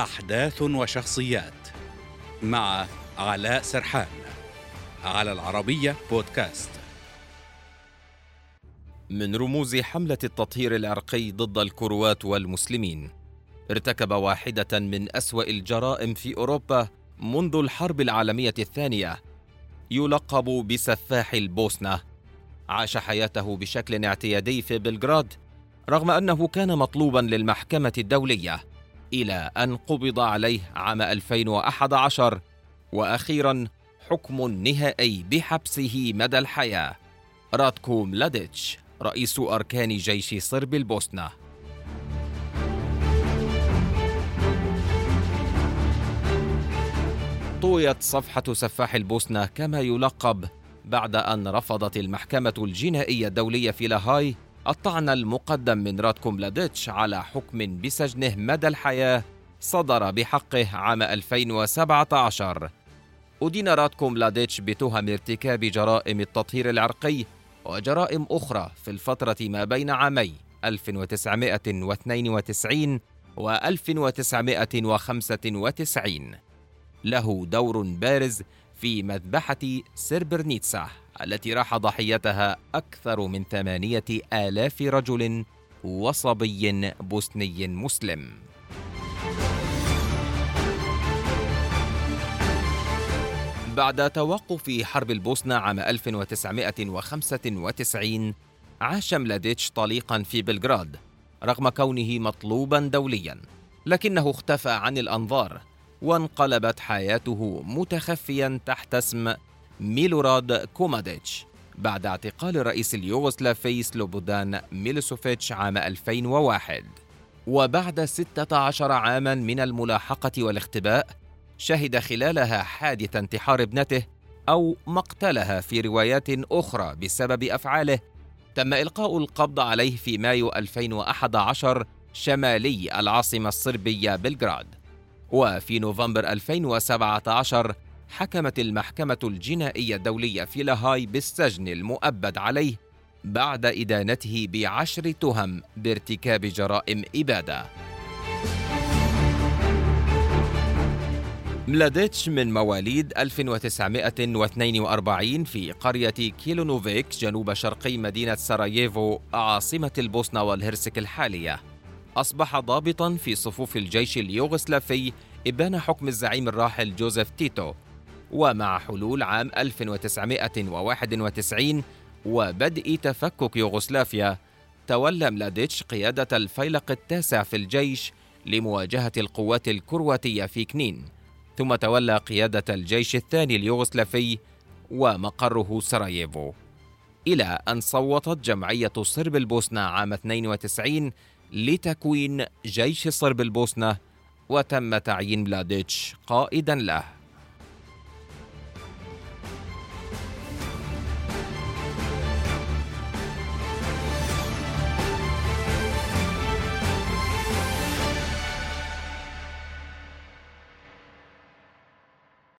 أحداث وشخصيات مع علاء سرحان على العربية بودكاست. من رموز حملة التطهير العرقي ضد الكروات والمسلمين ارتكب واحدة من أسوأ الجرائم في أوروبا منذ الحرب العالمية الثانية. يلقب بسفاح البوسنة. عاش حياته بشكل اعتيادي في بلغراد رغم أنه كان مطلوبا للمحكمة الدولية. إلى أن قبض عليه عام 2011 وأخيرا حكم نهائي بحبسه مدى الحياة. راتكو ملاديتش رئيس أركان جيش صرب البوسنة. طويت صفحة سفاح البوسنة كما يلقب بعد أن رفضت المحكمة الجنائية الدولية في لاهاي الطعن المقدم من راتكو ملاديتش على حكم بسجنه مدى الحياة صدر بحقه عام 2017 أدين راتكو ملاديتش بتهم ارتكاب جرائم التطهير العرقي وجرائم أخرى في الفترة ما بين عامي 1992 و 1995 له دور بارز في مذبحة سيربرنيتسا التي راح ضحيتها أكثر من ثمانية آلاف رجل وصبي بوسني مسلم. بعد توقف حرب البوسنة عام 1995 عاش ملاديتش طليقا في بلغراد رغم كونه مطلوبا دوليا لكنه اختفى عن الأنظار وانقلبت حياته متخفيا تحت اسم ميلوراد كوماديتش بعد اعتقال الرئيس اليوغوسلافي سلوبودان ميلوسوفيتش عام 2001 وبعد 16 عاما من الملاحقة والاختباء شهد خلالها حادث انتحار ابنته أو مقتلها في روايات أخرى بسبب أفعاله. تم إلقاء القبض عليه في مايو 2011 شمالي العاصمة الصربية بلغراد. وفي نوفمبر 2017 حكمت المحكمة الجنائية الدولية في لاهاي بالسجن المؤبد عليه بعد إدانته بعشر تهم بارتكاب جرائم إبادة. ملاديتش من مواليد 1942 في قرية كيلونوفيك جنوب شرقي مدينة سراييفو عاصمة البوسنة والهرسك الحالية. أصبح ضابطا في صفوف الجيش اليوغسلافي إبان حكم الزعيم الراحل جوزيف تيتو ومع حلول عام 1991 وبدء تفكك يوغوسلافيا تولى ملاديتش قيادة الفيلق التاسع في الجيش لمواجهة القوات الكرواتية في كنين. ثم تولى قيادة الجيش الثاني اليوغوسلافي ومقره سراييفو. إلى أن صوتت جمعية صرب البوسنة عام 92 لتكوين جيش صرب البوسنة وتم تعيين ملاديتش قائدا له.